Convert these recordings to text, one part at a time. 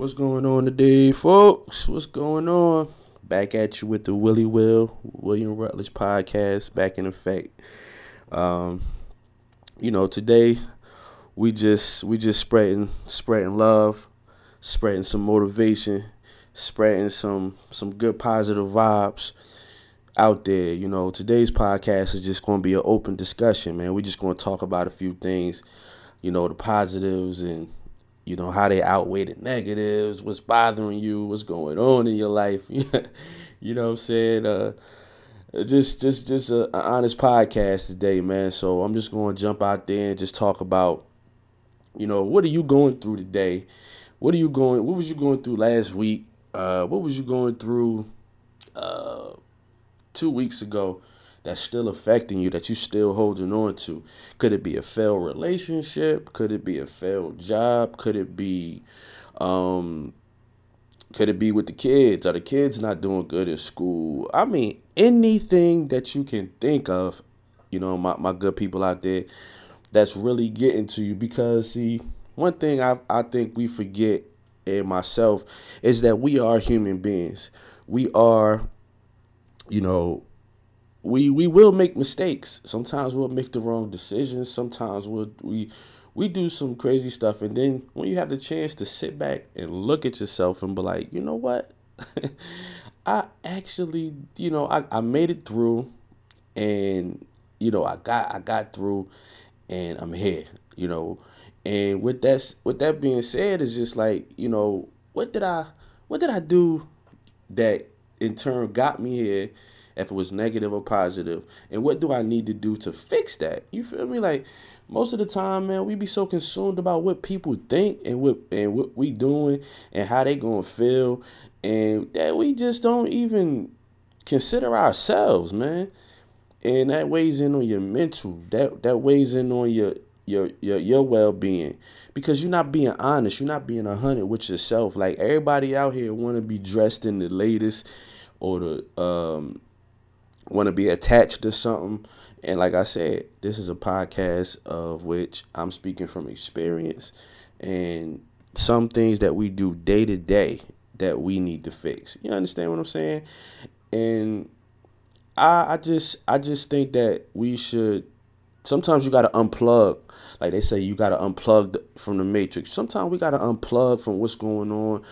What's going on today, folks? What's going on? Back at you with the Willie Will William Rutledge podcast, back in effect. Um, you know, today we just we just spreading spreading love, spreading some motivation, spreading some some good positive vibes out there. You know, today's podcast is just going to be an open discussion, man. We're just going to talk about a few things, you know, the positives and you know how they outweigh the negatives, what's bothering you, what's going on in your life. you know what I'm saying? Uh, just just just a, an honest podcast today, man. So I'm just going to jump out there and just talk about you know, what are you going through today? What are you going what was you going through last week? Uh, what was you going through uh, two weeks ago that's still affecting you that you still holding on to? Could it be a failed relationship? Could it be a failed job? Could it be um could it be with the kids? Are the kids not doing good in school? I mean, anything that you can think of, you know, my, my good people out there, that's really getting to you. Because, see, one thing I, I think we forget, and myself, is that we are human beings. We are you know, we we will make mistakes. Sometimes we'll make the wrong decisions. Sometimes we'll we we do some crazy stuff, and then when you have the chance to sit back and look at yourself and be like, you know what, I actually, you know, I, I made it through, and you know, I got I got through, and I'm here, you know, and with that with that being said, it's just like you know, what did I what did I do that in turn got me here if it was negative or positive. And what do i need to do to fix that? You feel me? Like most of the time man we be so consumed about what people think and what and what we doing and how they gonna feel and that we just don't even consider ourselves man. And that weighs in on your mental. That that weighs in on your your your your well-being. Because you're not being honest. You're not being a hundred with yourself. Like everybody out here want to be dressed in the latest or to um, want to be attached to something. And like I said, this is a podcast of which I'm speaking from experience and some things that we do day to day that we need to fix. You understand what I'm saying? And I I just I just think that we should sometimes you got to unplug like they say you got to unplug from the matrix sometimes we got to unplug from what's going on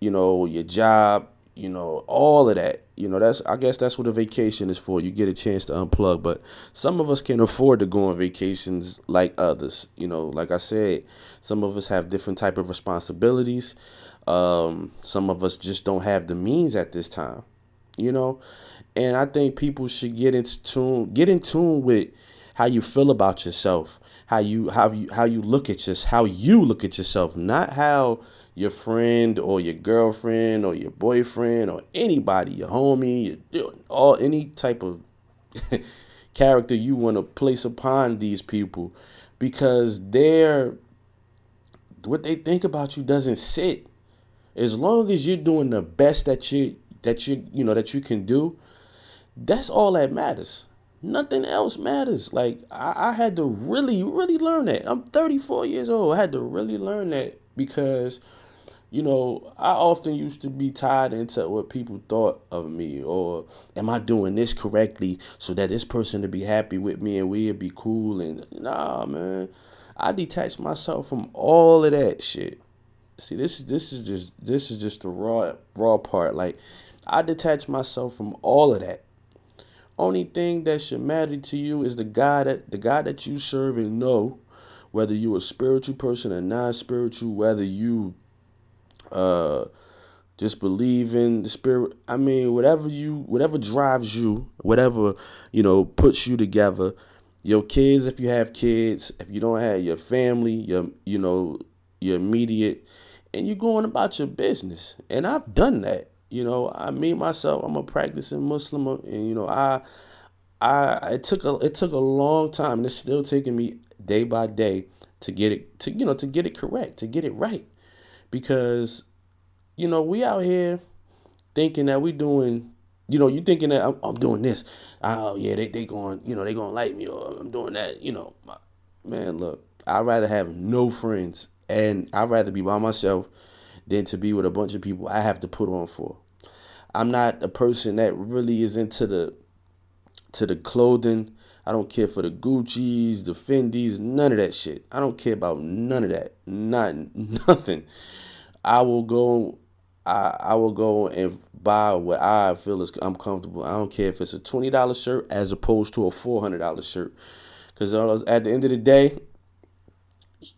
you know your job you know, all of that. You know, that's I guess that's what a vacation is for. You get a chance to unplug, but some of us can't afford to go on vacations like others. You know, like I said, some of us have different type of responsibilities. Um, some of us just don't have the means at this time. You know, and I think people should get into tune, get in tune with how you feel about yourself, how you how you how you look at just how you look at yourself, not how your friend or your girlfriend or your boyfriend or anybody, your homie, your, all any type of character you want to place upon these people because they're what they think about you doesn't sit. As long as you're doing the best that you that you you know that you can do, that's all that matters. Nothing else matters. Like I, I had to really, really learn that. I'm 34 years old. I had to really learn that because you know, I often used to be tied into what people thought of me, or am I doing this correctly so that this person to be happy with me and we'd be cool? And nah, man, I detached myself from all of that shit. See, this is this is just this is just the raw raw part. Like, I detach myself from all of that. Only thing that should matter to you is the God that the God that you serve and know, whether you're a spiritual person or non-spiritual, whether you uh just believe in the spirit. I mean whatever you whatever drives you whatever you know puts you together. Your kids if you have kids if you don't have your family your you know your immediate and you're going about your business. And i've done that you know. I me myself i'm a practicing muslim and you know i i it took a it took a long time and it's still taking me day by day to get it to you know to get it correct to get it right because you know we out here thinking that we doing you know you thinking that I'm, I'm doing this oh yeah they, they going you know they gonna like me or i'm doing that you know man look i'd rather have no friends and i'd rather be by myself than to be with a bunch of people I have to put on for. I'm not a person that really is into the to the clothing. I don't care for the Gucci's, the Fendi's, none of that shit. I don't care about none of that. Not nothing. I will go I I will go and buy what I feel is I'm comfortable. I don't care if it's a twenty dollar shirt as opposed to a four hundred dollar shirt. Because uh, at the end of the day,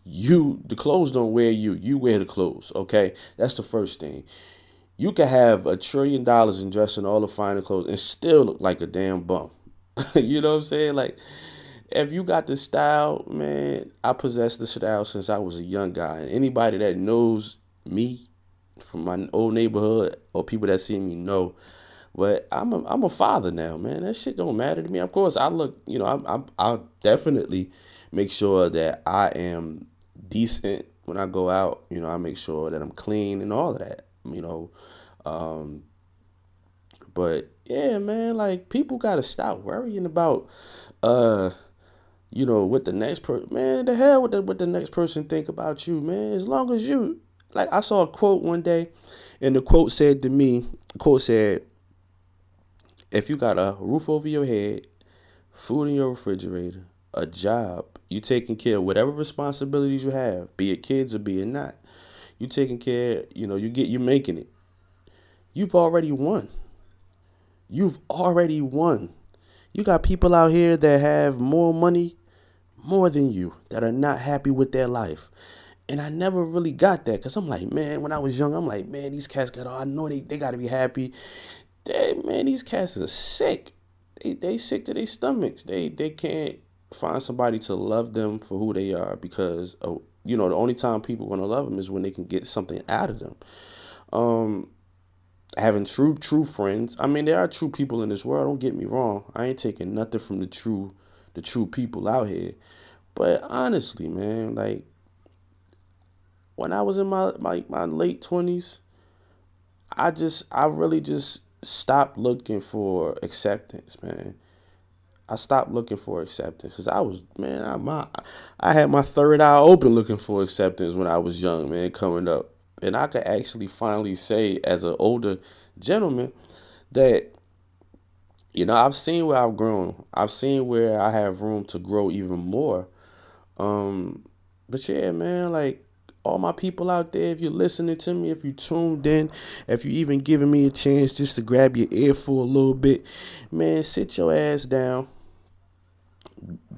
you the clothes don't wear you. You wear the clothes. Okay, that's the first thing. You can have a trillion dollars in dress in all the finer clothes and still look like a damn bum. you know what I'm saying? Like, if you got the style, man, I possess the style since I was a young guy. And anybody that knows me from my old neighborhood or people that see me know. But I'm a, I'm a father now, man. That shit don't matter to me. Of course, I look, you know, I'm, I'm I'll definitely make sure that I am decent when I go out. You know, I make sure that I'm clean and all of that. You know, um, but yeah, man, like people gotta stop worrying about, uh, you know, what the next person. Man, the hell with the what the next person think about you, man. As long as you like I saw a quote one day, and the quote said to me, quote said, if you got a roof over your head, food in your refrigerator, a job, you taking care of whatever responsibilities you have, be it kids or be it not. You taking care, you know, you get you making it. You've already won. You've already won. You got people out here that have more money, more than you, that are not happy with their life. And I never really got that because I'm like, man, when I was young, I'm like, man, these cats got, oh, I know they, they got to be happy. They, man, these cats are sick. They, they sick to their stomachs. They, they can't find somebody to love them for who they are because, you know, the only time people want to love them is when they can get something out of them. Um, having true, true friends. I mean, there are true people in this world. Don't get me wrong. I ain't taking nothing from the true, the true people out here. But honestly, man, like when I was in my, my, my late 20s, I just, I really just stopped looking for acceptance, man. I stopped looking for acceptance because I was, man, I, my, I had my third eye open looking for acceptance when I was young, man, coming up. And I could actually finally say, as an older gentleman, that, you know, I've seen where I've grown. I've seen where I have room to grow even more. Um, but yeah, man, like, all my people out there, if you're listening to me, if you tuned in, if you even giving me a chance just to grab your ear for a little bit, man, sit your ass down.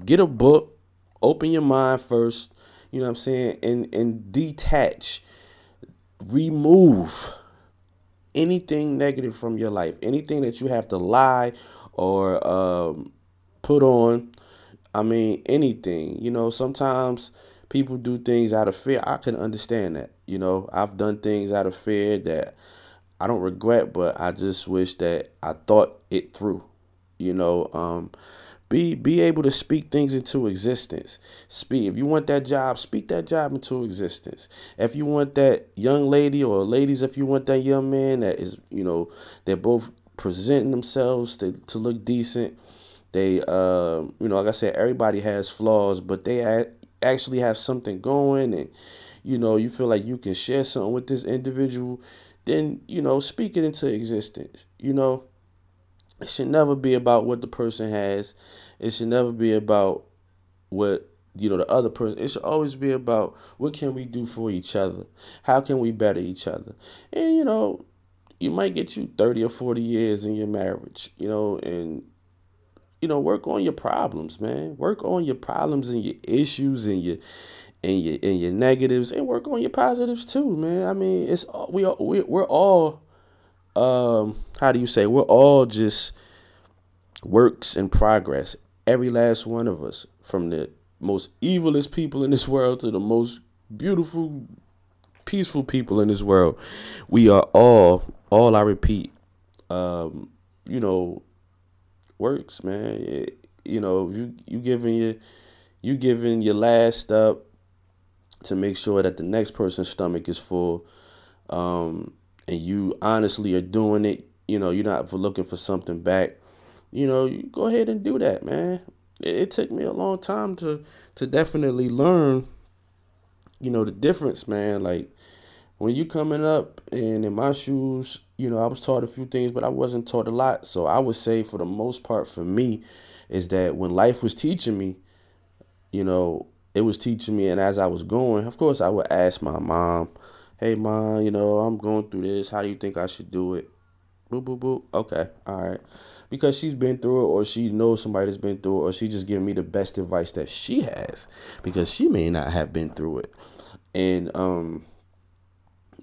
Get a book, open your mind first, you know what I'm saying, and and detach, remove anything negative from your life, anything that you have to lie or um, put on. I mean, anything. You know, sometimes people do things out of fear. I can understand that. You know, I've done things out of fear that I don't regret, but I just wish that I thought it through. You know, um, be be able to speak things into existence. Speak if you want that job, speak that job into existence. If you want that young lady or ladies, if you want that young man that is, you know, they're both presenting themselves to, to look decent. They, uh, you know, like I said, everybody has flaws, but they actually have something going and you know you feel like you can share something with this individual then you know speak it into existence you know? It should never be about what the person has. It should never be about what you know the other person it should always be about what can we do for each other? How can we better each other? And you know you might get you 30 or 40 years in your marriage you know and you know, work on your problems, man. Work on your problems and your issues and your and your and your negatives, and work on your positives too, man. I mean, it's we are we, we're all um how do you say we're all just works in progress. Every last one of us, from the most evilest people in this world to the most beautiful, peaceful people in this world, we are all all. I repeat, um, you know, works, man. It, you know, you you giving your you giving your last up to make sure that the next person's stomach is full, um, and you honestly are doing it. You know, you're not looking for something back. You know, you go ahead and do that, man. It, it took me a long time to to definitely learn. You know the difference, man. Like when you coming up and in my shoes, you know, I was taught a few things, but I wasn't taught a lot. So I would say for the most part for me is that when life was teaching me, you know, it was teaching me and as I was going, of course I would ask my mom, Hey mom, you know, I'm going through this. How do you think I should do it? Boop boop boop. Okay, all right. Because she's been through it or she knows somebody that's been through it or she just giving me the best advice that she has because she may not have been through it. And um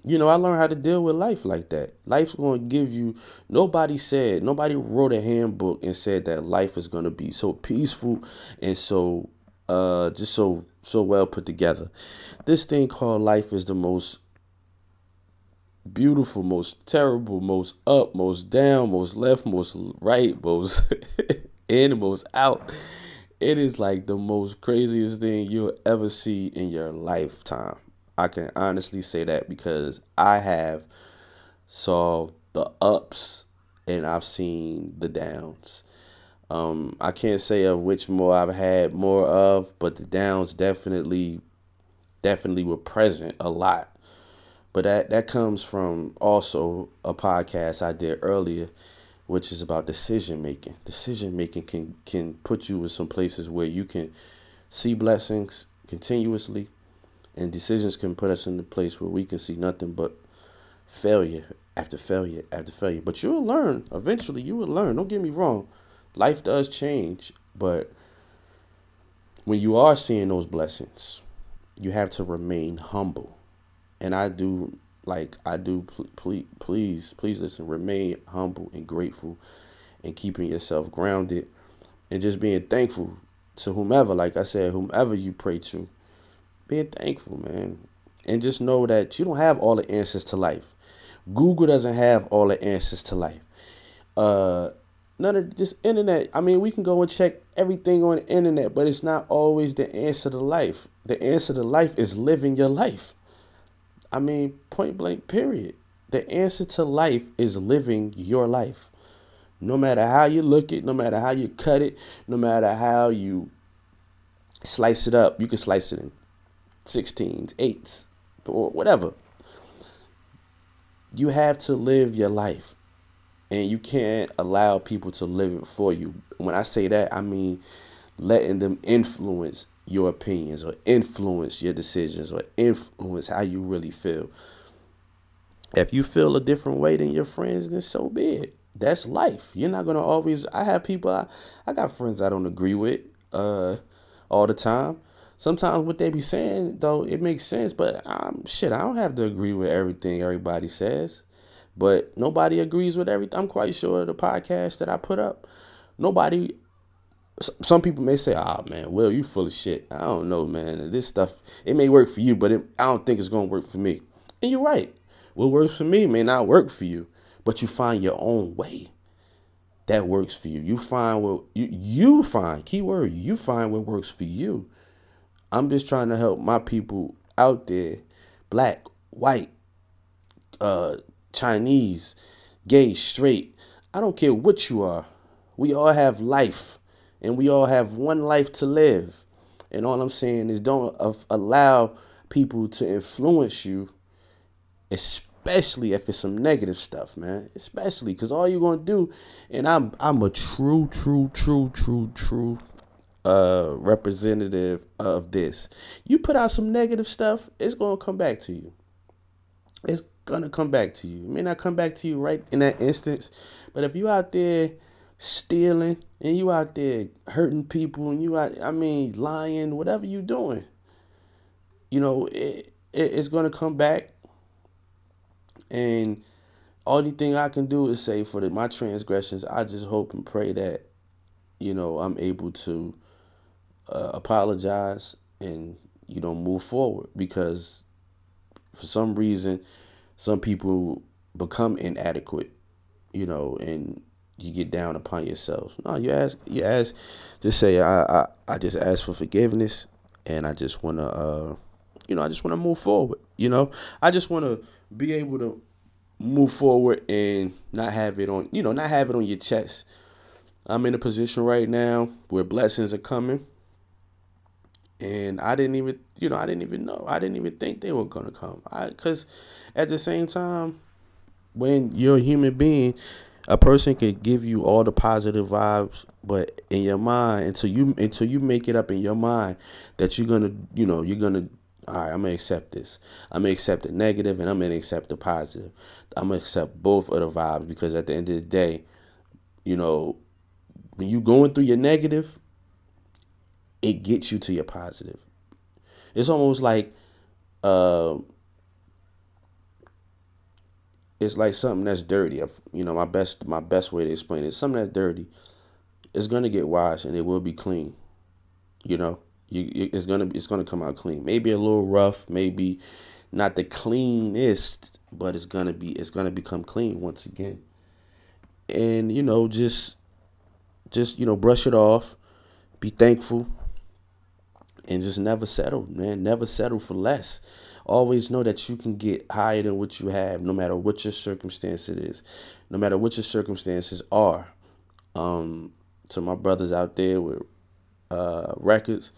you know, I learned how to deal with life like that. Life's going to give you, nobody said, nobody wrote a handbook and said that life is going to be so peaceful and so, uh, just so, so well put together. This thing called life is the most beautiful, most terrible, most up, most down, most left, most right, most in, most out. It is like the most craziest thing you'll ever see in your lifetime. I can honestly say that because I have saw the ups and I've seen the downs. Um, I can't say of which more I've had more of, but the downs definitely, definitely were present a lot. But that that comes from also a podcast I did earlier, which is about decision making. Decision making can can put you in some places where you can see blessings continuously and decisions can put us in the place where we can see nothing but failure after failure after failure. But you'll learn. Eventually, you will learn. Don't get me wrong. Life does change. But when you are seeing those blessings, you have to remain humble. And I do, like, I do, please, please, please listen, remain humble and grateful and keeping yourself grounded and just being thankful to whomever, like I said, whomever you pray to being thankful, man. And just know that you don't have all the answers to life. Google doesn't have all the answers to life. Uh none of just internet. I mean, we can go and check everything on the internet, but it's not always the answer to life. The answer to life is living your life. I mean, point blank, period. The answer to life is living your life. No matter how you look it, no matter how you cut it, no matter how you slice it up, you can slice it in 16s, 8s, or whatever. You have to live your life. And you can't allow people to live it for you. When I say that, I mean letting them influence your opinions or influence your decisions or influence how you really feel. If you feel a different way than your friends, then so be it. That's life. You're not gonna always. I have people. I, I got friends I don't agree with uh, all the time sometimes what they be saying though it makes sense but um shit i don't have to agree with everything everybody says but nobody agrees with everything i'm quite sure the podcast that i put up nobody some people may say oh man will you full of shit. I don't know man. This stuff it may work for you but it, i don't think it's gonna work for me. And you're right. What works for me may not work for you but you find your own way that works for you. You find what you you find keyword you find what works for you I'm just trying to help my people out there, black, white, uh, Chinese, gay, straight. I don't care what you are. We all have life, and we all have one life to live. And all I'm saying is don't allow people to influence you, especially if it's some negative stuff, man. Especially because all you're gonna do, and I'm I'm a true, true, true, true, true uh, representative of this. You put out some negative stuff, it's gonna come back to you. It's gonna come back to you. It may not come back to you right in that instance, but if you out there stealing and you out there hurting people and you out, I mean, lying, whatever you doing, you know, it, it it's gonna come back. And only thing I can do is say for the, my transgressions, I just hope and pray that, you know, I'm able to uh, apologize and you know move forward because for some reason some people become inadequate you know and you get down upon yourself. No you ask you ask just say i i, I just ask for forgiveness and i just want to uh you know i just want to move forward you know? I just want to be able to move forward and not have it on you know not have it on your chest. I'm in a position right now where blessings are coming and I didn't even, you know, I didn't even know. I didn't even think they were gonna come. I, cause at the same time, when you're a human being, a person can give you all the positive vibes, but in your mind, until you until you make it up in your mind that you're gonna, you know, you're gonna all right, I'm gonna accept this. I'm gonna accept the negative and I'm gonna accept the positive. I'm gonna accept both of the vibes because at the end of the day, you know, when you going through your negative, it gets you to your positive. It's almost like uh it's like something that's dirty. You know, my best my best way to explain it, something that's dirty is gonna get washed and it will be clean. You know, you it's gonna it's gonna come out clean. Maybe a little rough, maybe not the cleanest, but it's gonna be it's gonna become clean once again. And you know, just just you know, brush it off, be thankful, and just never settle, man. Never settle for less. Always know that you can get higher than what you have, no matter what your circumstance it is, no matter what your circumstances are. Um, to my brothers out there with uh, records,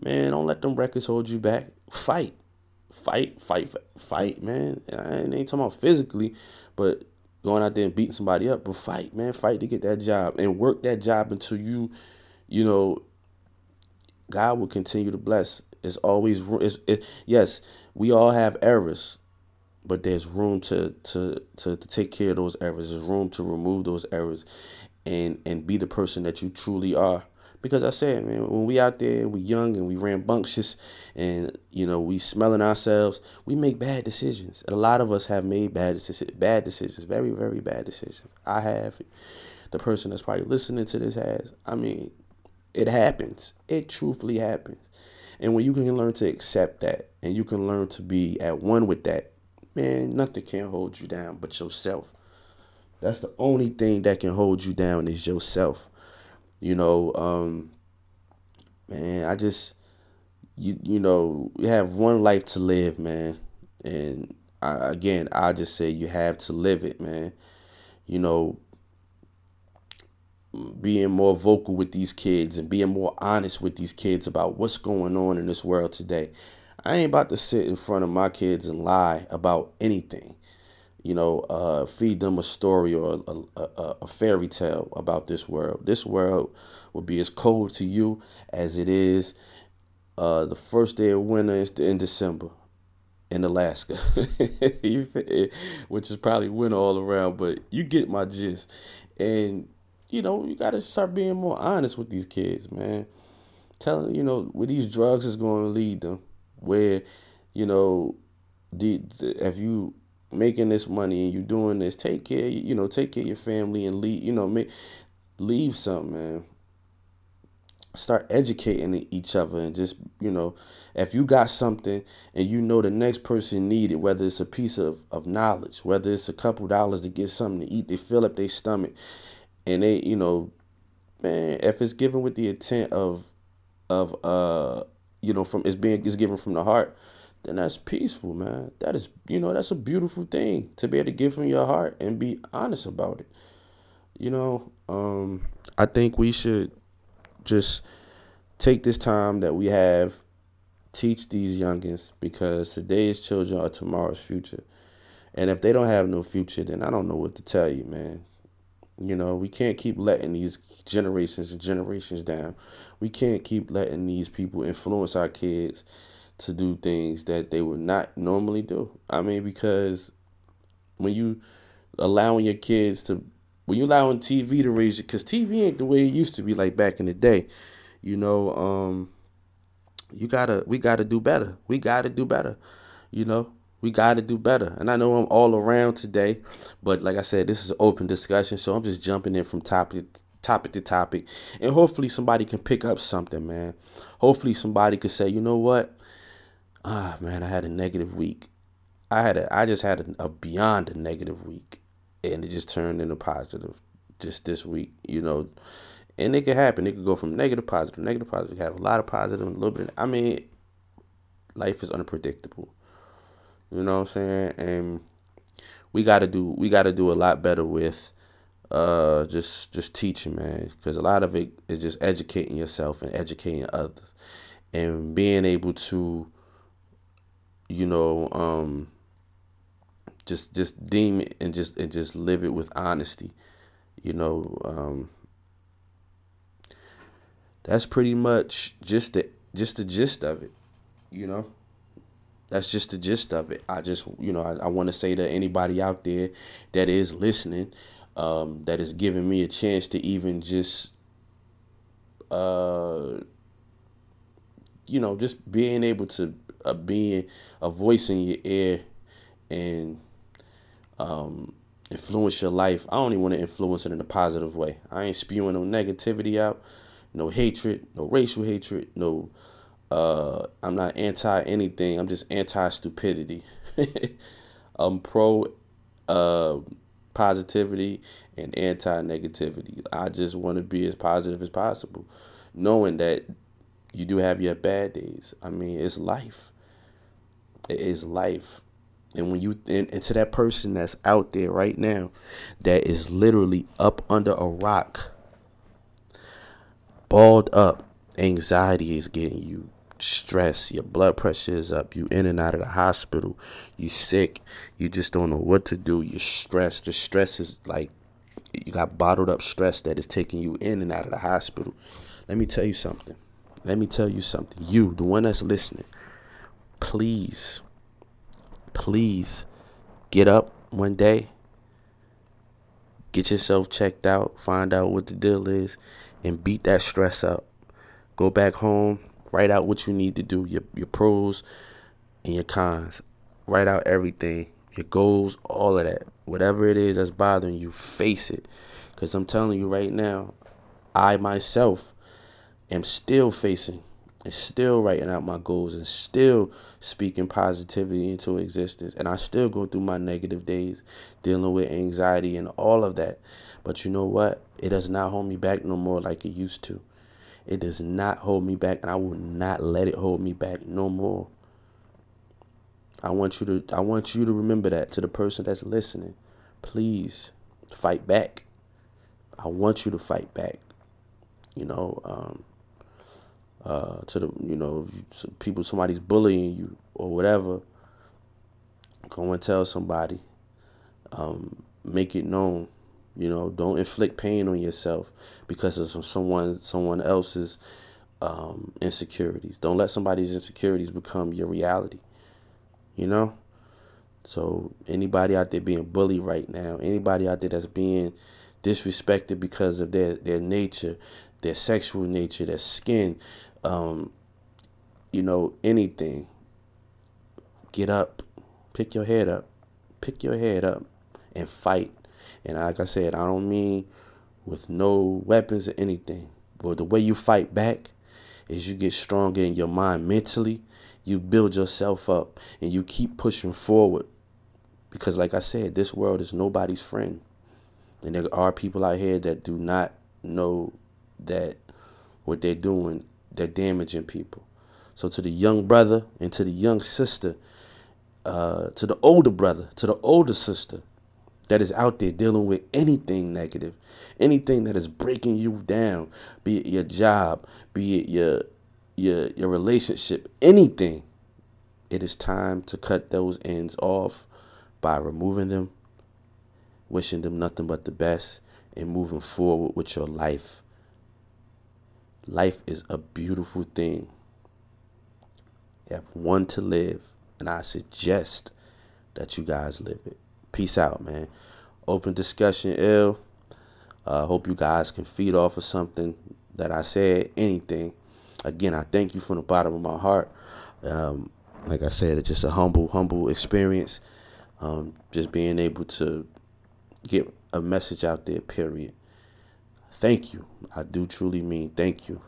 man, don't let them records hold you back. Fight, fight, fight, fight, man. I ain't talking about physically, but going out there and beating somebody up. But fight, man, fight to get that job and work that job until you, you know, God will continue to bless. It's always it's, it, yes, we all have errors, but there's room to, to to to take care of those errors. There's room to remove those errors, and and be the person that you truly are. Because I said, man, when we out there, we young and we rambunctious, and you know we smelling ourselves, we make bad decisions. And a lot of us have made bad bad decisions, very very bad decisions. I have. The person that's probably listening to this has. I mean, it happens. It truthfully happens. And when you can learn to accept that and you can learn to be at one with that, man, nothing can hold you down but yourself. That's the only thing that can hold you down is yourself. You know, um, man, I just you you know, you have one life to live, man. And I, again, I just say you have to live it, man. You know, being more vocal with these kids and being more honest with these kids about what's going on in this world today. I ain't about to sit in front of my kids and lie about anything. You know, uh, feed them a story or a, a, a fairy tale about this world. This world will be as cold to you as it is uh, the first day of winter in December in Alaska, which is probably winter all around. But you get my gist, and you know, you got to start being more honest with these kids, man. Telling, you know, where these drugs is going to lead them, where, you know, the, the if you making this money and you doing this, take care, you know, take care of your family and leave, you know, make, leave something, man. Start educating each other and just, you know, if you got something and you know the next person need it, whether it's a piece of, of knowledge, whether it's a couple dollars to get something to eat, they fill up their stomach and they you know man if it's given with the intent of of uh you know from it's being it's given from the heart then that's peaceful man. That is you know that's a beautiful thing to be able to give from your heart and be honest about it. You know um i think we should just take this time that we have teach these youngins because today's children are tomorrow's future. And if they don't have no future then i don't know what to tell you man you know, we can't keep letting these generations and generations down. We can't keep letting these people influence our kids to do things that they would not normally do. I mean, because when you allowing your kids to, when you allowing TV to raise you, because TV ain't the way it used to be like back in the day. You know, um, you gotta, we gotta do better. We gotta do better. You know, we got to do better. And I know I'm all around today, but like I said, this is an open discussion, so I'm just jumping in from topic topic to topic, and hopefully somebody can pick up something, man. Hopefully somebody could say, you know what? Ah, man, I had a negative week. I had a, I just had a, a beyond a negative week, and it just turned into positive just this week, you know. And it could happen. It could go from negative positive, negative positive. You have a lot of positive, and a little bit. I mean, life is unpredictable. You know what I'm saying? And we got to do we got to do a lot better with uh just just teaching, man, because a lot of it is just educating yourself and educating others. and being able to, you know, um, just just deem it and just and just live it with honesty. You know, um, that's pretty much just the just the gist of it. You know, that's just the gist of it. I just you know I, I want to say to anybody out there that is listening, um, that is giving me a chance to even just uh you know just being able to uh, being a voice in your ear and um, influence your life. I only want to influence it in a positive way. I ain't spewing no negativity out, no hatred, no racial hatred, no. Uh, I'm not anti anything. I'm just anti stupidity. I'm pro uh, positivity and anti negativity. I just want to be as positive as possible, knowing that you do have your bad days. I mean, it's life. It is life. And when you and, and, to that person that's out there right now that is literally up under a rock, balled up, anxiety is getting you stress, your blood pressure is up, you in and out of the hospital, you sick, you just don't know what to do, you're stressed. The stress is like you got bottled up stress that is taking you in and out of the hospital. Let me tell you something. Let me tell you something. You, the one that's listening, please please get up one day, get yourself checked out, find out what the deal is, and beat that stress up. Go back home, write out what you need to do, your your pros and your cons. Write out everything, your goals, all of that. Whatever it is that's bothering you, face it. Cause I'm telling you right now, I myself am still facing and still writing out my goals and still speaking positivity into existence. And I still go through my negative days, dealing with anxiety and all of that. But you know what? It does not hold me back no more like it used to. It does not hold me back, and I will not let it hold me back no more. I want you to I want you to remember that to the person that's listening. Please fight back. I want you to fight back. You know, um, uh, to the you know people somebody's bullying you or whatever go and tell somebody um, make it known you know don't inflict pain on yourself because of someone someone else's um, insecurities don't let somebody's insecurities become your reality you know so anybody out there being bullied right now anybody out there that's being disrespected because of their their nature their sexual nature their skin um, you know, anything, get up, pick your head up, pick your head up and fight. And like I said, I don't mean with no weapons or anything, but the way you fight back is you get stronger in your mind mentally. You build yourself up and you keep pushing forward. Because, like I said, this world is nobody's friend. And there are people out here that do not know that what they're doing they're damaging people. So to the young brother and to the young sister, uh, to the older brother, to the older sister that is out there dealing with anything negative, anything that is breaking you down, be it your job, be it your your your relationship, anything. It is time to cut those ends off by removing them, wishing them nothing but the best, and moving forward with your life. Life is a beautiful thing. You have one to live, and I suggest that you guys live it. Peace out, man. Open discussion, ill. Uh, hope you guys can feed off of something that I said, anything. Again, I thank you from the bottom of my heart. Um, like I said, it's just a humble, humble experience. Um, just being able to get a message out there, period thank you. I do truly mean thank you.